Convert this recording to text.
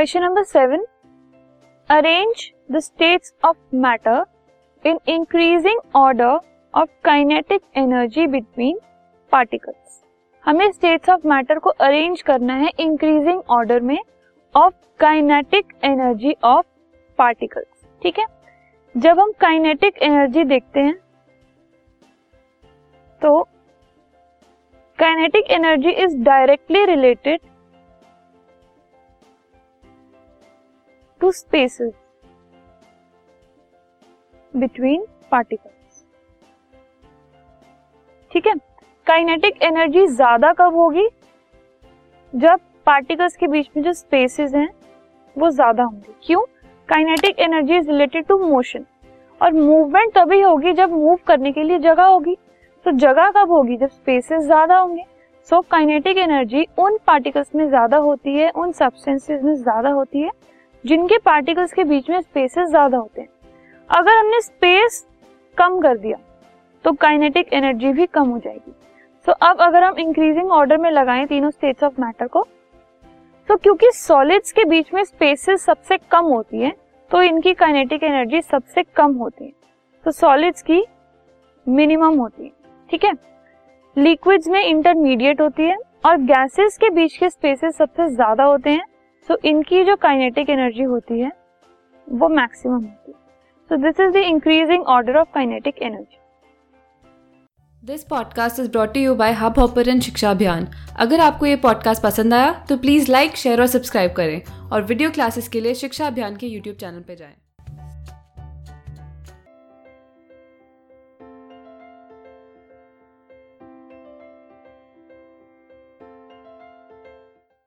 Question number seven arrange the states of matter in increasing order of kinetic energy between particles हमें states of matter को arrange करना है increasing order में of kinetic energy of particles ठीक है? जब हम काइनेटिक एनर्जी देखते हैं तो kinetic energy is directly related to spaces between particles ठीक है? काइनेटिक एनर्जी ज़्यादा कब होगी? जब पार्टिकल्स के बीच में जो स्पेसेस हैं, वो ज़्यादा होंगे। क्यों? Kinetic energy is related to motion और मूवमेंट तभी होगी जब मूव करने के लिए जगह होगी। तो जगह कब होगी? जब स्पेसेस ज़्यादा होंगे। सो काइनेटिक एनर्जी उन पार्टिकल्स में ज़्यादा होती है, उन सब्सटेंसेस में ज़्यादा होती है जिनके पार्टिकल्स के बीच में स्पेसेस ज़्यादा होते हैं। अगर हमने स्पेस कम कर दिया तो काइनेटिक एनर्जी भी कम हो जाएगी। सो so, अब अगर हम इंक्रीजिंग ऑर्डर में लगाएँ तीनों स्टेट्स ऑफ़ मैटर को तो क्योंकि सॉलिड्स के बीच में स्पेसेस सबसे कम होती है तो इनकी काइनेटिक एनर्जी सबसे कम होती है। तो सॉलिड्स की मिनिमम होती है ठीक है? लिक्विड्स में इंटरमीडिएट होती है और गैसेस के बीच के स्पेसेस सबसे ज़्यादा होते हैं सो so, इनकी जो काइनेटिक एनर्जी होती है वो मैक्सिमम होती है। So this is the increasing order of kinetic energy this podcast is brought you by hub hopper शिक्षा अभियान अगर आपको ये पॉडकास्ट पसंद आया तो प्लीज़ लाइक शेयर और सब्सक्राइब करें। और वीडियो क्लासेस के लिए शिक्षा अभियान के यूट्यूब चैनल पर जाएँ।